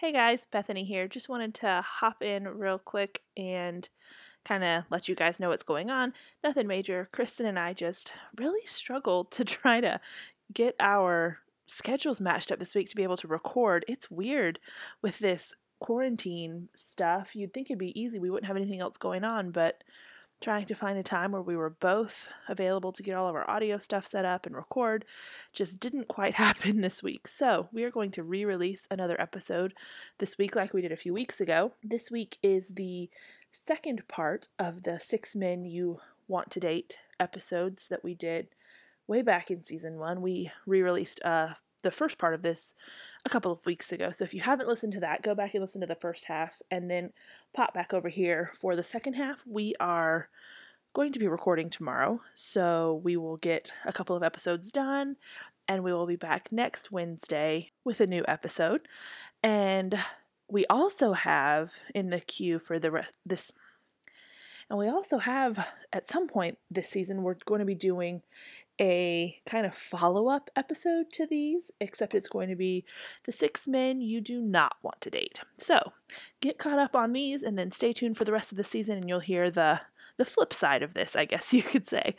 Hey guys, Bethany here. Just wanted to hop in real quick and kind of let you guys know what's going on. Nothing major. Kristen and I just really struggled to try to get our schedules matched up this week to be able to record. It's weird with this quarantine stuff. You'd think it'd be easy. We wouldn't have anything else going on, but trying to find a time where we were both available to get all of our audio stuff set up and record just didn't quite happen this week. So, we are going to re release another episode this week, like we did a few weeks ago. This week is the second part of the Six Men You Want to Date episodes that we did way back in season one. We re released uh, the first part of this a couple of weeks ago. So if you haven't listened to that, go back and listen to the first half and then pop back over here for the second half. We are going to be recording tomorrow, so we will get a couple of episodes done and we will be back next Wednesday with a new episode. And we also have in the queue for the rest this and we also have at some point this season we're going to be doing a kind of follow up episode to these, except it's going to be the six men you do not want to date. So get caught up on these and then stay tuned for the rest of the season and you'll hear the the flip side of this, I guess you could say.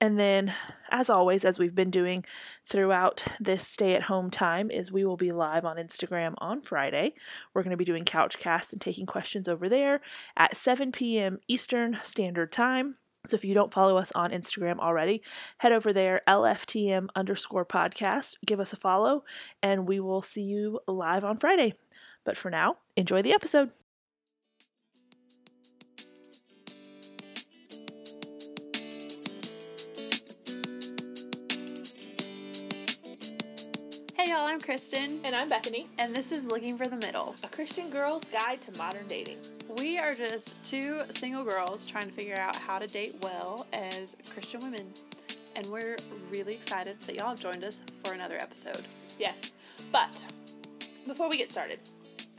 And then, as always, as we've been doing throughout this stay at home time, is we will be live on Instagram on Friday. We're going to be doing Couchcast and taking questions over there at 7 p.m. Eastern Standard Time. So if you don't follow us on Instagram already, head over there, LFTM underscore podcast. Give us a follow, and we will see you live on Friday. But for now, enjoy the episode. Hey y'all, I'm Kristen, And I'm Bethany, and this is Looking for the Middle. a Christian girl's guide to modern dating. We are just two single girls trying to figure out how to date well as Christian women. And we're really excited that y'all have joined us for another episode. Yes. But before we get started,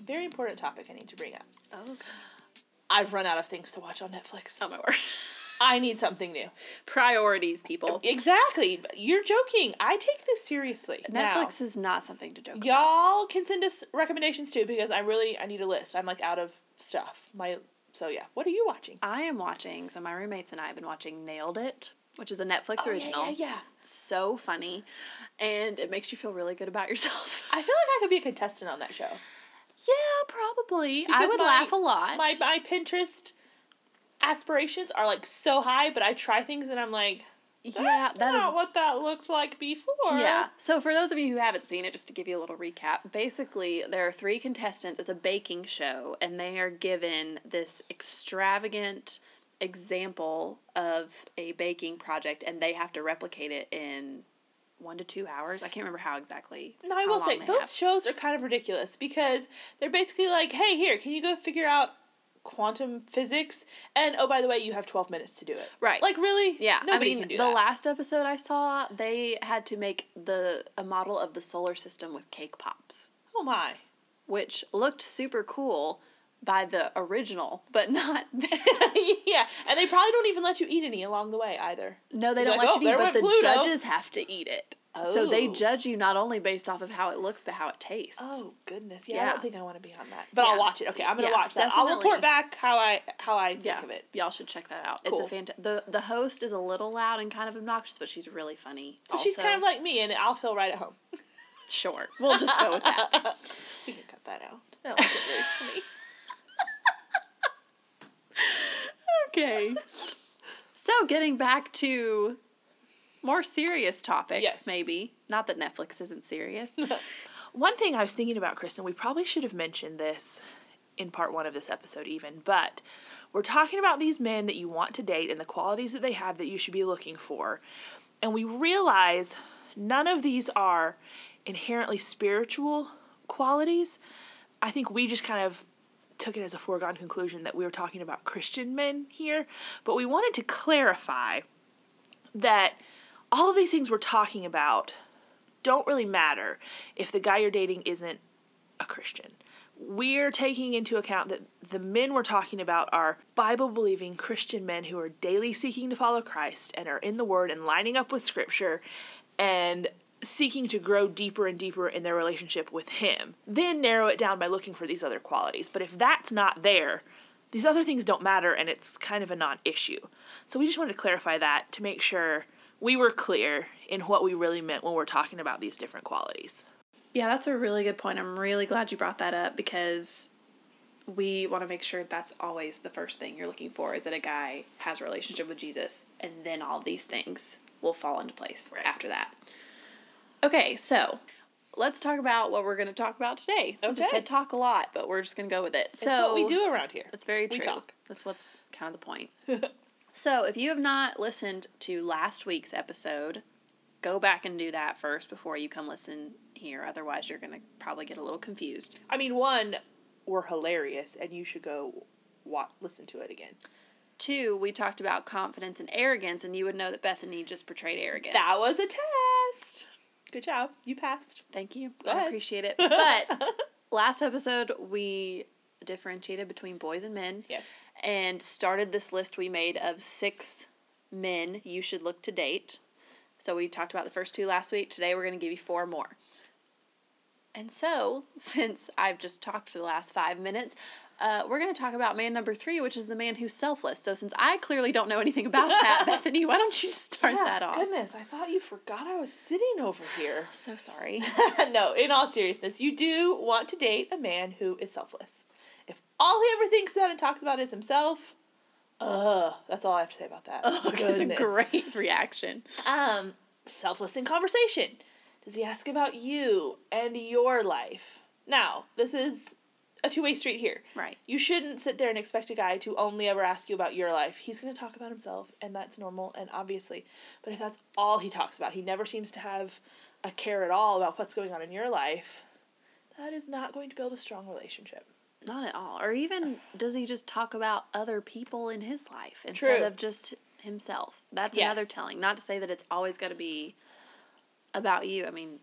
very important topic I need to bring up. Oh, I've run out of things to watch on Netflix. oh my word. I need something new. Priorities, people. Exactly. You're joking. I take this seriously. Now, Netflix is not something to joke about. y'all can send us recommendations too because I really I need a list. I'm like out of stuff. My so yeah. What are you watching? I am watching, so my roommates and I have been watching Nailed It, which is a Netflix Oh, original. yeah, yeah. It's so funny, and it makes you feel really good about yourself. I feel like I could be a contestant on that show. yeah, probably. I would my- laugh a lot. My my Pinterest aspirations are like so high, but I try things and I'm like, that's yeah, that not is what that looked like before. Yeah. So for those of you who haven't seen it, just to give you a little recap, basically there are three contestants. It's a baking show, and they are given this extravagant example of a baking project, and they have to replicate it in one to two hours. I can't remember how exactly. No, I will say those have. shows are kind of ridiculous because they're basically like, "Hey, here, can you go figure out quantum physics?" And oh, by the way, you have twelve minutes to do it. Right. Like really? Yeah, Nobody I mean, the that. last episode I saw, they had to make the a model of the solar system with cake pops. oh my. which looked super cool by the original, but not this. yeah, and they probably don't even let you eat any along the way either. no, they You'd don't like, let "Oh, you eat, but the Pluto." judges have to eat it. So they Oh. judge you not only based off of how it looks, but how it tastes. Oh goodness, yeah, I don't think I want to be on that, but I'll watch it. Okay, I'm gonna Yeah, watch that. I'll report back how I how I think yeah, of it. y'all should check that out. Cool. It's a fantastic. the The host is a little loud and kind of obnoxious, but she's really funny. So she's kind of like me, and I'll feel right at home. sure. We'll just go with that. we can cut that out. That wasn't very funny. okay. So getting back to more serious topics, Yes. maybe. Not that Netflix isn't serious. One thing I was thinking about, Kristen, we probably should have mentioned this in part one of this episode, even, but we're talking about these men that you want to date and the qualities that they have that you should be looking for. And we realize none of these are inherently spiritual qualities. I think we just kind of took it as a foregone conclusion that we were talking about Christian men here, but we wanted to clarify that all of these things we're talking about don't really matter if the guy you're dating isn't a Christian. We're taking into account that the men we're talking about are Bible believing Christian men who are daily seeking to follow Christ and are in the Word and lining up with Scripture and seeking to grow deeper and deeper in their relationship with him. Then narrow it down by looking for these other qualities. But if that's not there, these other things don't matter and it's kind of a non issue. So we just wanted to clarify that to make sure we were clear in what we really meant when we're talking about these different qualities. Yeah, that's a really good point. I'm really glad you brought that up because we want to make sure that's always the first thing you're looking for is that a guy has a relationship with Jesus and then all these things will fall into place Right. after that. Okay, so let's talk about what we're going to talk about today. I just Okay. said talk a lot, but we're just going to go with it. It's so what we do around here. That's very We true. talk. That's what kind of the point. so, if you have not listened to last week's episode, go back and do that first before you come listen here. Otherwise, you're going to probably get a little confused. I mean, one, we're hilarious and you should go wa listen to it again. Two, we talked about confidence and arrogance, and you would know that Bethany just portrayed arrogance. That was a test. Good job. You passed. Thank you. Go I ahead. appreciate it. But last episode, we differentiated between boys and men. Yes. And started this list we made of six men you should look to date. So we talked about the first two last week. Today we're going to give you four more. And so, since I've just talked for the last five minutes, uh, we're going to talk about man number three, which is the man who's selfless. So, since I clearly don't know anything about that, Bethany, why don't you start that off? Goodness, I thought you forgot I was sitting over here. So sorry. no, in all seriousness, you do want to date a man who is selfless. All he ever thinks about and talks about is himself, ugh, that's all I have to say about that. Oh, that's a great reaction. Um, selfless in conversation. Does he ask about you and your life? Now, this is a two way street here. Right. You shouldn't sit there and expect a guy to only ever ask you about your life. He's going to talk about himself, and that's normal and obviously. But if that's all he talks about, he never seems to have a care at all about what's going on in your life, that is not going to build a strong relationship. Not at all. Or even does he just talk about other people in his life instead True. of just himself? That's Yes. another telling. Not to say that it's always got to be about you. I mean,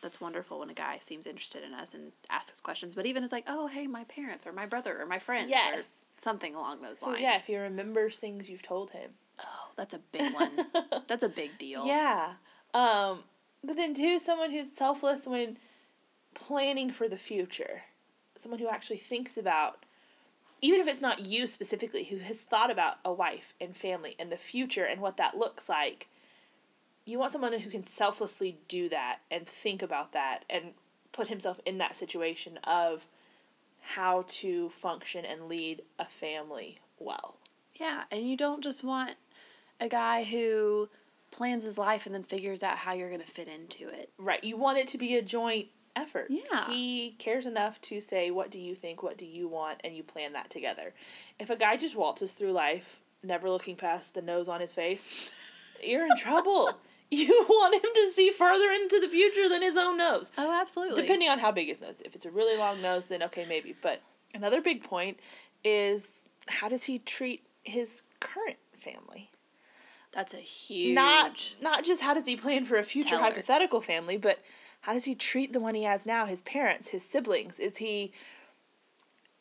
that's wonderful when a guy seems interested in us and asks questions, but even it's like, oh, hey, my parents or my brother or my friends Yes. or something along those lines. Yeah, if he remembers things you've told him. oh, that's a big one. that's a big deal. Yeah. Um, but then too, someone who's selfless when planning for the future. Someone who actually thinks about even if it's not you specifically, who has thought about a wife and family and the future and what that looks like. You want someone who can selflessly do that and think about that and put himself in that situation of how to function and lead a family well. Yeah, and you don't just want a guy who plans his life and then figures out how you're going to fit into it. Right. You want it to be a joint effort. Yeah. He cares enough to say, What do you think? What do you want? And you plan that together. If a guy just waltzes through life, never looking past the nose on his face, you're in trouble. You want him to see further into the future than his own nose. Oh, absolutely. Depending on how big his nose. If it's a really long nose, then okay, maybe. But another big point is how does he treat his current family? That's a huge. not not just how does he plan for a future Teller. hypothetical family, but how does he treat the one he has now, his parents, his siblings? Is he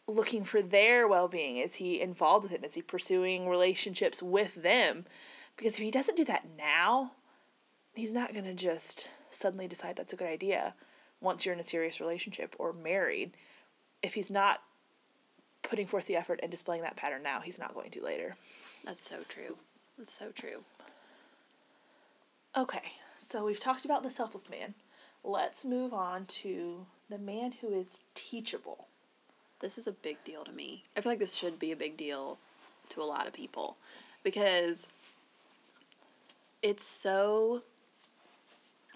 looking for their well-being? Is he involved with them? Is he pursuing relationships with them? Because if he doesn't do that now, he's not going to just suddenly decide that's a good idea once you're in a serious relationship or married. If he's not putting forth the effort and displaying that pattern now, he's not going to later. That's so true. That's so true. Okay, so we've talked about the selfless man. Let's move on to the man who is teachable. This is a big deal to me. I feel like this should be a big deal to a lot of people because it's so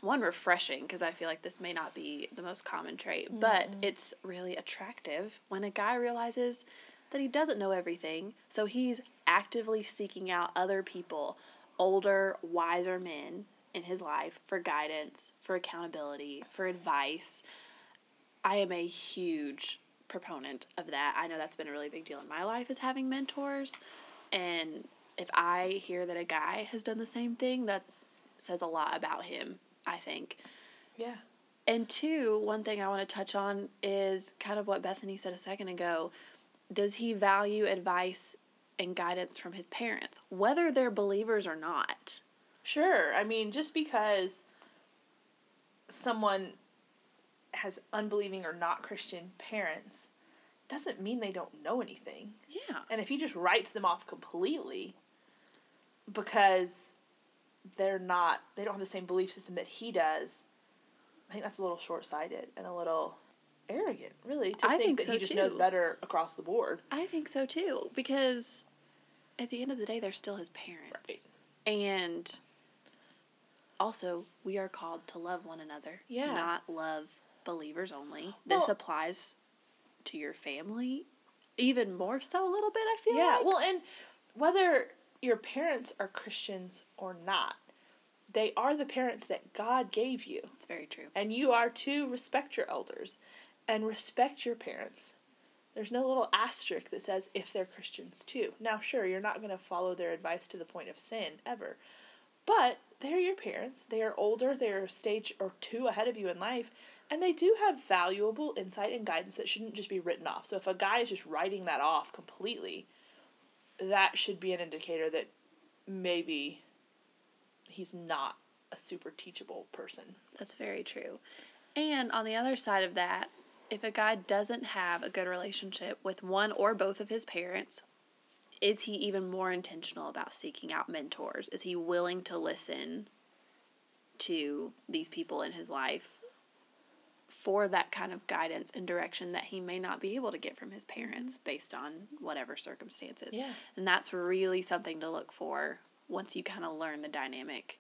one refreshing because I feel like this may not be the most common trait, but mm-hmm. it's really attractive when a guy realizes that he doesn't know everything, so he's actively seeking out other people, older, wiser men in his life for guidance, for accountability, for advice. I am a huge proponent of that. I know that's been a really big deal in my life is having mentors. And if I hear that a guy has done the same thing, that says a lot about him, I think. Yeah. And two, one thing I want to touch on is kind of what Bethany said a second ago. Does he value advice and guidance from his parents, whether they're believers or not? Sure. I mean, just because someone has unbelieving or not Christian parents doesn't mean they don't know anything. Yeah. And if he just writes them off completely because they're not they don't have the same belief system that he does, I think that's a little short sighted and a little arrogant, really, to I think, think that so, he just knows better across the board. I think so too because at the end of the day they're still his parents. Right. And also, we are called to love one another, Yeah. not love believers only. This applies to your family even more so a little bit, I feel Yeah, like. well, and whether your parents are Christians or not, they are the parents that God gave you. it's very true. And you are to respect your elders and respect your parents. There's no little asterisk that says if they're Christians too. Now, sure, you're not going to follow their advice to the point of sin ever. But they're your parents. They are older, they're a stage or two ahead of you in life, and they do have valuable insight and guidance that shouldn't just be written off. So if a guy is just writing that off completely, that should be an indicator that maybe he's not a super teachable person. That's very true. And on the other side of that, if a guy doesn't have a good relationship with one or both of his parents, is he even more intentional about seeking out mentors? Is he willing to listen to these people in his life for that kind of guidance and direction that he may not be able to get from his parents based on whatever circumstances? Yeah. And that's really something to look for once you kind of learn the dynamic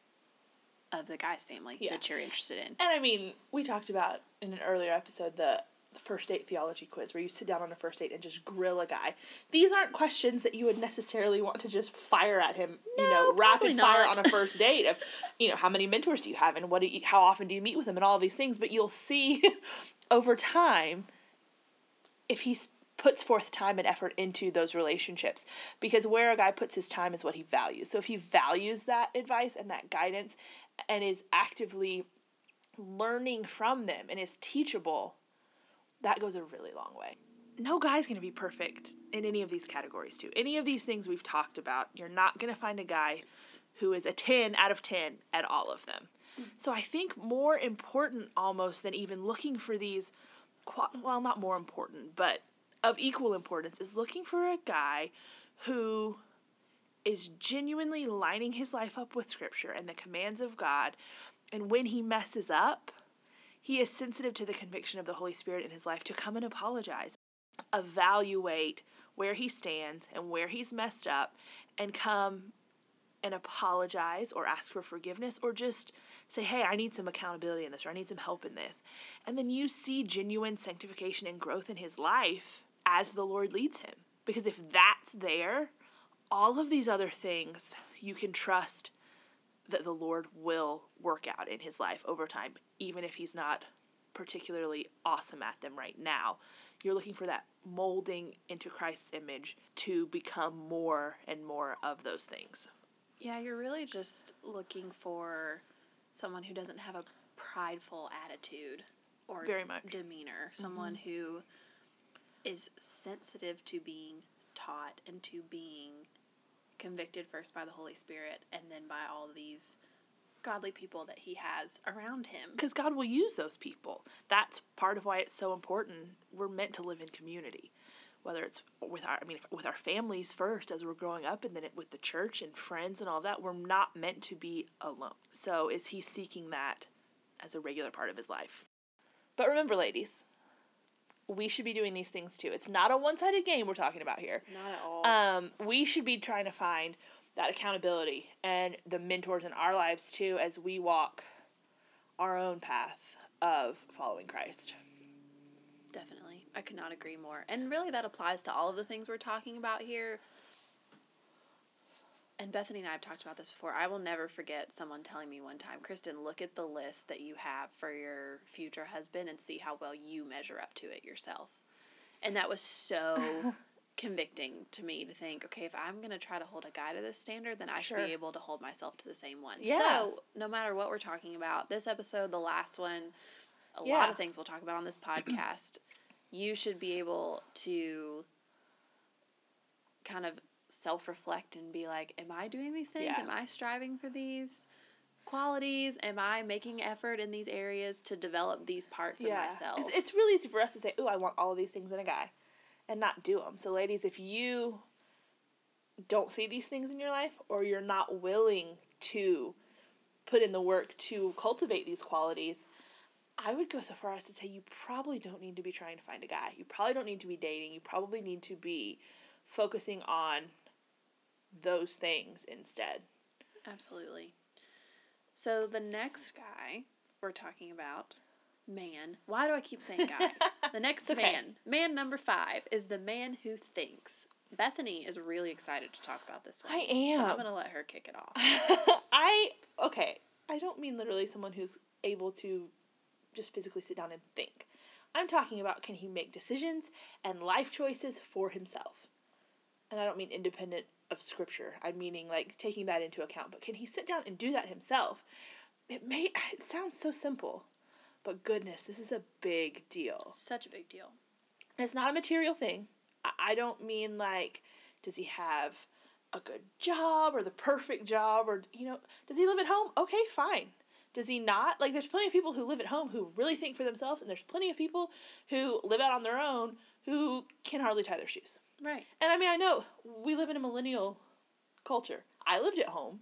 of the guy's family Yeah. that you're interested in. And I mean, we talked about in an earlier episode the, the first date theology quiz where you sit down on a first date and just grill a guy. These aren't questions that you would necessarily want to just fire at him, you know, No, rapid fire not. on a first date of, you know, how many mentors do you have and what do you, how often do you meet with them and all of these things, but you'll see over time if he puts forth time and effort into those relationships because where a guy puts his time is what he values. So if he values that advice and that guidance and is actively learning from them and is teachable, that goes a really long way. No guy's going to be perfect in any of these categories, too. Any of these things we've talked about, you're not going to find a guy who is a 10 out of 10 at all of them. Mm. So I think more important almost than even looking for these, well, not more important, but of equal importance, is looking for a guy who is genuinely lining his life up with scripture and the commands of God. And when he messes up, he is sensitive to the conviction of the Holy Spirit in his life to come and apologize, evaluate where he stands and where he's messed up, and come and apologize or ask for forgiveness or just say, hey, I need some accountability in this or I need some help in this. And then you see genuine sanctification and growth in his life as the Lord leads him. Because if that's there, all of these other things you can trust that the Lord will work out in his life over time, even if he's not particularly awesome at them right now. You're looking for that molding into Christ's image to become more and more of those things. Yeah, you're really just looking for someone who doesn't have a prideful attitude or Very much. demeanor. Mm-hmm. Someone who is sensitive to being taught and to being convicted first by the Holy Spirit and then by all these godly people that he has around him. Because God will use those people. That's part of why it's so important. We're meant to live in community, whether it's with our, I mean, with our families first as we're growing up, and then it, with the church and friends and all that. We're not meant to be alone. So is he seeking that as a regular part of his life? But remember, ladies, we should be doing these things too. It's not a one-sided game we're talking about here. Not at all. Um, we should be trying to find that accountability and the mentors in our lives too as we walk our own path of following Christ. Definitely. I could not agree more. And really, that applies to all of the things we're talking about here. And Bethany and I have talked about this before. I will never forget someone telling me one time, Kristen, look at the list that you have for your future husband and see how well you measure up to it yourself. And that was so convicting to me to think, okay, if I'm going to try to hold a guy to this standard, then I should be able to hold myself to the same one. Yeah. So, no matter what we're talking about, this episode, the last one, a lot of things we'll talk about on this podcast, you should be able to kind of self reflect and be like, Am I doing these things? Yeah. Am I striving for these? qualities? Am I making effort in these areas to develop these parts of myself? 'Cause it's really easy for us to say, "Oh, I want all of these things in a guy," and not do them. So, ladies, if you don't see these things in your life, or you're not willing to put in the work to cultivate these qualities, I would go so far as to say you probably don't need to be trying to find a guy. You probably don't need to be dating. You probably need to be focusing on those things instead. Absolutely. So the next guy we're talking about, man. Why do I keep saying guy? the next okay. man, man number five, is the man who thinks. Bethany is really excited to talk about this one. I am. So I'm gonna let her kick it off. I okay. I don't mean literally someone who's able to just physically sit down and think. I'm talking about can he make decisions and life choices for himself. And I don't mean independent of scripture. I'm meaning like taking that into account. But can he sit down and do that himself? It may it sounds so simple, but goodness, this is a big deal. Such a big deal. It's not a material thing. I, I don't mean like does he have a good job or the perfect job or you know, does he live at home? Okay, fine. Does he not? Like there's plenty of people who live at home who really think for themselves and there's plenty of people who live out on their own who can hardly tie their shoes. Right. And I mean, I know we live in a millennial culture. I lived at home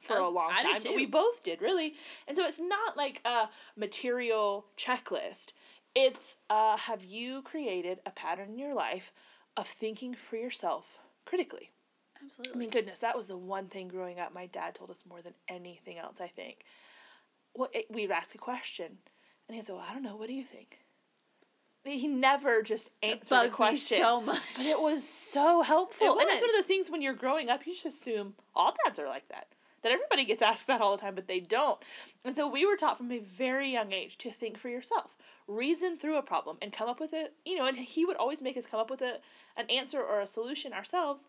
for Oh, a long time, but we both did really. And so it's not like a material checklist. It's uh, have you created a pattern in your life of thinking for yourself critically? Absolutely. I mean, goodness, that was the one thing growing up my dad told us more than anything else, I think. Well, it, we'd ask a question, and he'd say, Well, I don't know, what do you think? He never just answered the question. so much. But it was so helpful. It And that's one of was. the things when you're growing up, you just assume all dads are like that. That everybody gets asked that all the time, but they don't. And so we were taught from a very young age to think for yourself, reason through a problem, and come up with it. You know, and he would always make us come up with a, an answer or a solution ourselves.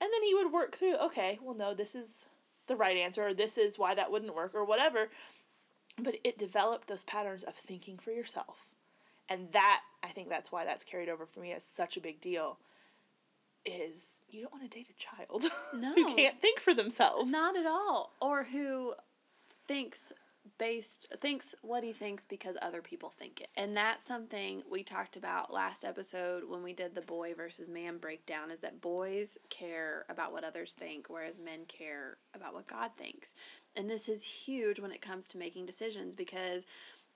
And then he would work through, okay, well, no, this is the right answer, or this is why that wouldn't work, or whatever. But it developed those patterns of thinking for yourself. And that, I think that's why that's carried over for me as such a big deal, is you don't want to date a child No. who can't think for themselves. Not at all. Or who thinks based thinks what he thinks because other people think it. And that's something we talked about last episode when we did the boy versus man breakdown is that boys care about what others think whereas men care about what God thinks. And this is huge when it comes to making decisions because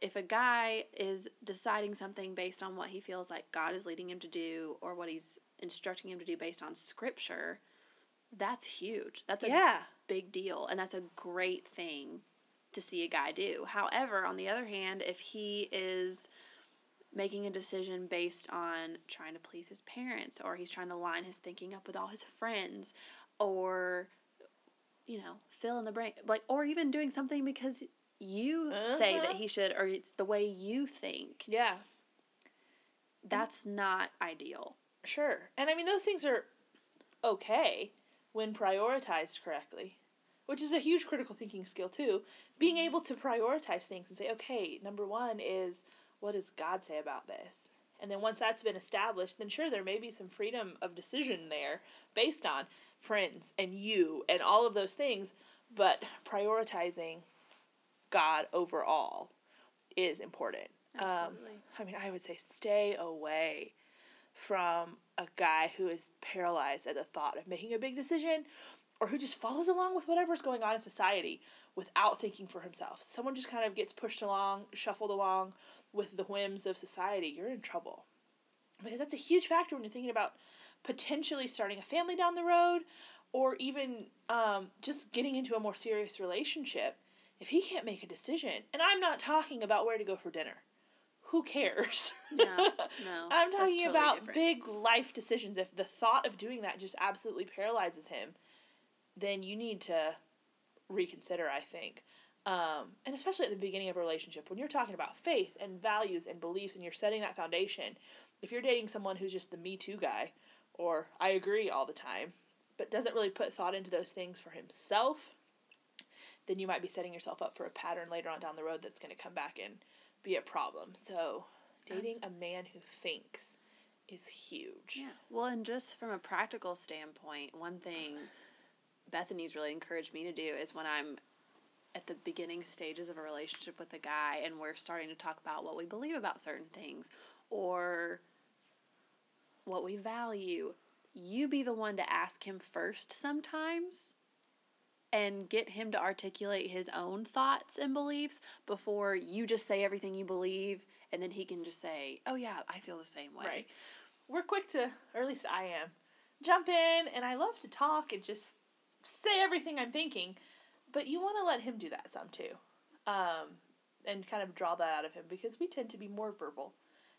if a guy is deciding something based on what he feels like God is leading him to do or what he's instructing him to do based on scripture, that's huge. That's a Yeah. big deal and that's a great thing to see a guy do. However, on the other hand, if he is making a decision based on trying to please his parents or he's trying to line his thinking up with all his friends or you know, fill in the blank like or even doing something because you say that Uh-huh. he should or it's the way you think. Yeah, That's not ideal. sure. And I mean, those things are okay when prioritized correctly, which is a huge critical thinking skill, too. Being able to prioritize things and say, okay, number one is what does God say about this? And then once that's been established, then sure, there may be some freedom of decision there based on friends and you and all of those things, but prioritizing God overall is important. Um, Absolutely. I mean, I would say stay away from a guy who is paralyzed at the thought of making a big decision or who just follows along with whatever's going on in society without thinking for himself. Someone just kind of gets pushed along, shuffled along with the whims of society. You're in trouble. Because that's a huge factor when you're thinking about potentially starting a family down the road or even um, just getting into a more serious relationship. If he can't make a decision, and I'm not talking about where to go for dinner. Who cares? No, no, I'm talking totally about different. big life decisions. If the thought of doing that just absolutely paralyzes him, then you need to reconsider, I think. Um, and especially at the beginning of a relationship, when you're talking about faith and values and beliefs and you're setting that foundation, if you're dating someone who's just the me too guy, or I agree all the time, but doesn't really put thought into those things for himself, then you might be setting yourself up for a pattern later on down the road that's going to come back and be a problem. So, dating a man who thinks is huge. Yeah. Well, and just from a practical standpoint, one thing Bethany's really encouraged me to do is when I'm at the beginning stages of a relationship with a guy and we're starting to talk about what we believe about certain things or what we value, you be the one to ask him first sometimes and get him to articulate his own thoughts and beliefs before you just say everything you believe and then he can just say, "Oh yeah, I feel the same way." Right. We're quick to, or at least I am, jump in, and I love to talk and just say everything I'm thinking, but you want to let him do that some too, um, and kind of draw that out of him because we tend to be more verbal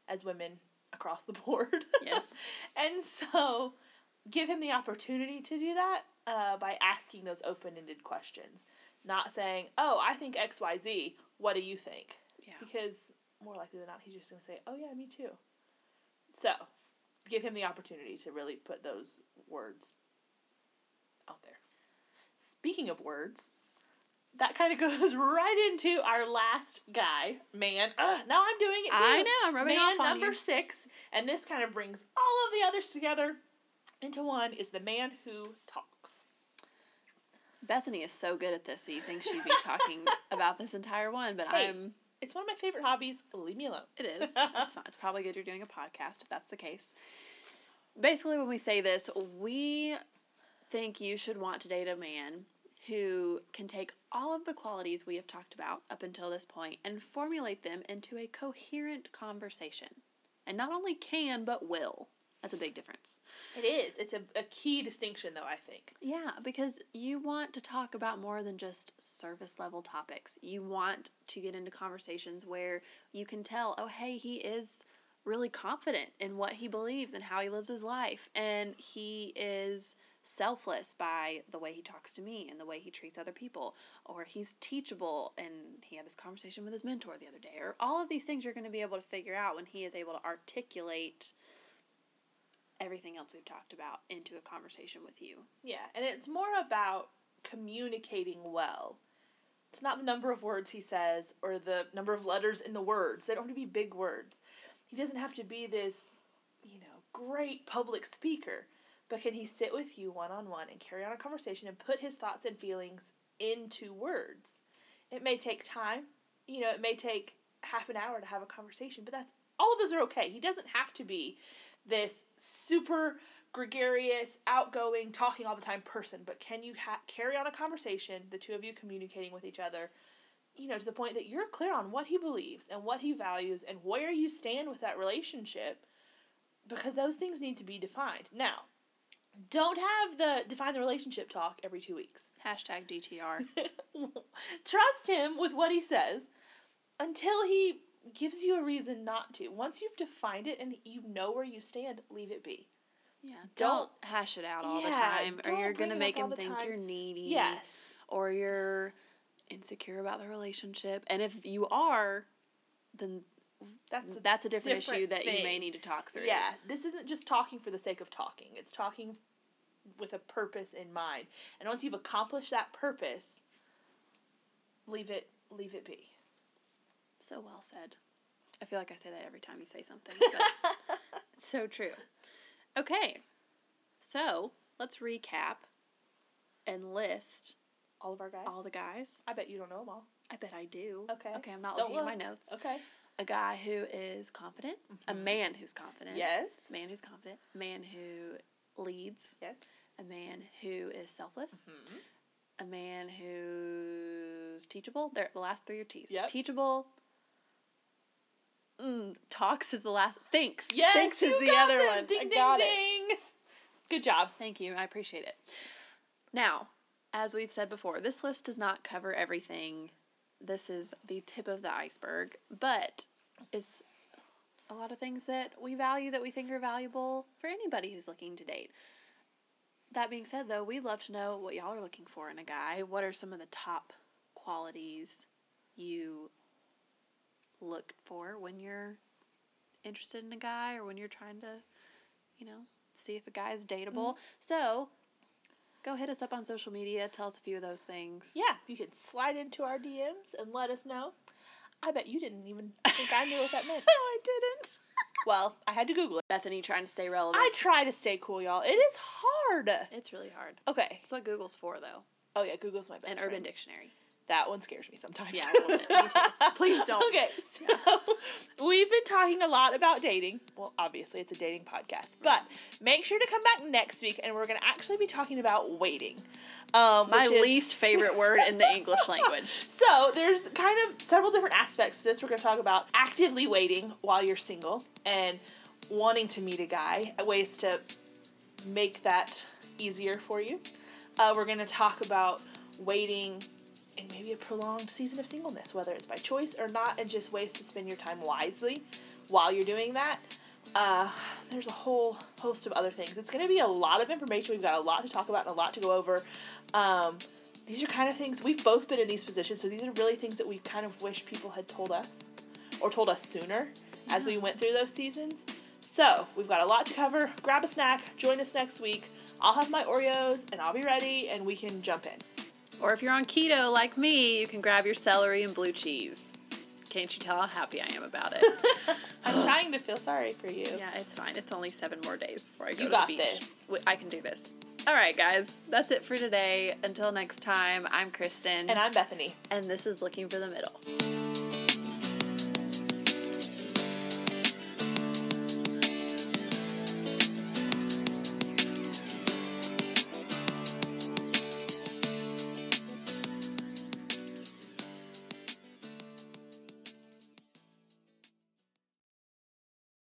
as women across the board. Yes. and so give him the opportunity to do that uh, by asking those open ended questions. Not saying, oh, I think XYZ, what do you think? Yeah. Because more likely than not, he's just going to say, oh, yeah, me too. So give him the opportunity to really put those words out there. Speaking of words, that kind of goes right into our last guy, man. Ugh, now I'm doing it too. I know, I'm rubbing man off on number you. six, and this kind of brings all of the others together into one is the man who talks. Bethany is so good at this, so you think she'd be talking about this entire one, but Hey. I'm It's one of my favorite hobbies. Leave me alone. It is. It's fine. It's probably good you're doing a podcast if that's the case. Basically, when we say this, we think you should want to date a man who can take all of the qualities we have talked about up until this point and formulate them into a coherent conversation. And not only can, but will. That's a big. It is. It's a, a key distinction, though, I think. Yeah, because you want to talk about more than just service level topics. You want to get into conversations where you can tell, oh, hey, he is really confident in what he believes and how he lives his life. And he is selfless by the way he talks to me and the way he treats other people. Or he's teachable and he had this conversation with his mentor the other day. Or all of these things you're going to be able to figure out when he is able to articulate everything else we've talked about into a conversation with you. Yeah, and it's more about communicating well. It's not the number of words he says or the number of letters in the words. They don't have to be big words. He doesn't have to be this, you know, great public speaker. But can he sit with you one on one and carry on a conversation and put his thoughts and feelings into words? It may take time. You know, it may take half an hour to have a conversation, but that's all of those are okay. He doesn't have to be this super gregarious, outgoing, talking all the time person, but can you ha- carry on a conversation, the two of you communicating with each other, you know, to the point that you're clear on what he believes and what he values and where you stand with that relationship because those things need to be defined. Now, don't have the define the relationship talk every two weeks. Hashtag DTR. Trust him with what he says until he gives you a reason not to. Once you've defined it and you know where you stand, leave it be. Yeah. Don't- Don't hash it out all the time, or you're gonna make him think time. you're needy. Yes. Or you're insecure about the relationship, and if you are, then That's a that's a different, issue different that you may need to talk through. Yeah, this isn't just talking for the sake of talking. It's talking with a purpose in mind. And once you've accomplished that purpose, leave it leave it be. So well said. I feel like I say that every time you say something, but it's so true. Okay, so let's recap and list All of our guys. all the guys. I bet you don't know them all. I bet I do. Okay. Okay, I'm not Don't looking at my notes. Okay. A guy who is confident, a man who's confident. Yes. man who's confident, man who leads, Yes. a man who is selfless, Mm-hmm. a man who's teachable. There, the last three are T's. Yep. Teachable. Mm, talks is the last. Thanks. Yes. Thinks is the other them. one. Ding I ding got it. Good job. Thank you. I appreciate it. Now, as we've said before, this list does not cover everything. This is the tip of the iceberg, but it's a lot of things that we value that we think are valuable for anybody who's looking to date. That being said, though, we'd love to know what y'all are looking for in a guy. What are some of the top qualities you look for when you're interested in a guy or when you're trying to, you know, see if a guy is dateable? Mm-hmm. So, go hit us up on social media. Tell us a few of those things. Yeah, you can slide into our DMs and let us know. I bet you didn't even think I knew what that meant. No, I didn't. Well, I had to Google it. Bethany trying to stay relevant. I try to stay cool, y'all. It is hard. it's really hard. Okay. That's what Google's for, though, Oh yeah, Google's my best and friend. Urban Dictionary. That one scares me sometimes. Yeah, a little bit. Me too. Please don't. Okay, so we've been talking a lot about dating. Well, obviously, it's a dating podcast, but make sure to come back next week, and we're going to actually be talking about waiting. Um, My is- least favorite word in the English language. So there's kind of several different aspects to this. We're going to talk about actively waiting while you're single and wanting to meet a guy, ways to make that easier for you. Uh, we're going to talk about waiting in maybe a prolonged season of singleness, whether it's by choice or not, and just ways to spend your time wisely while you're doing that. Uh, there's a whole host of other things. It's going to be a lot of information. We've got a lot to talk about and a lot to go over. Um, these are kind of things we've both been in these positions, so these are really things that we kind of wish people had told us or told us sooner as we went through those seasons. So we've got a lot to cover. Grab a snack. Join us next week. I'll have my Oreos and I'll be ready, and we can jump in. Or if you're on keto like me, you can grab your celery and blue cheese. Can't you tell how happy I am about it? I'm trying to feel sorry for you. yeah, it's fine. It's only seven more days before I go You to the beach. this. I can do this. All right, guys, that's it for today. Until next time, I'm Kristen, And I'm Bethany. and this is Looking for the Middle.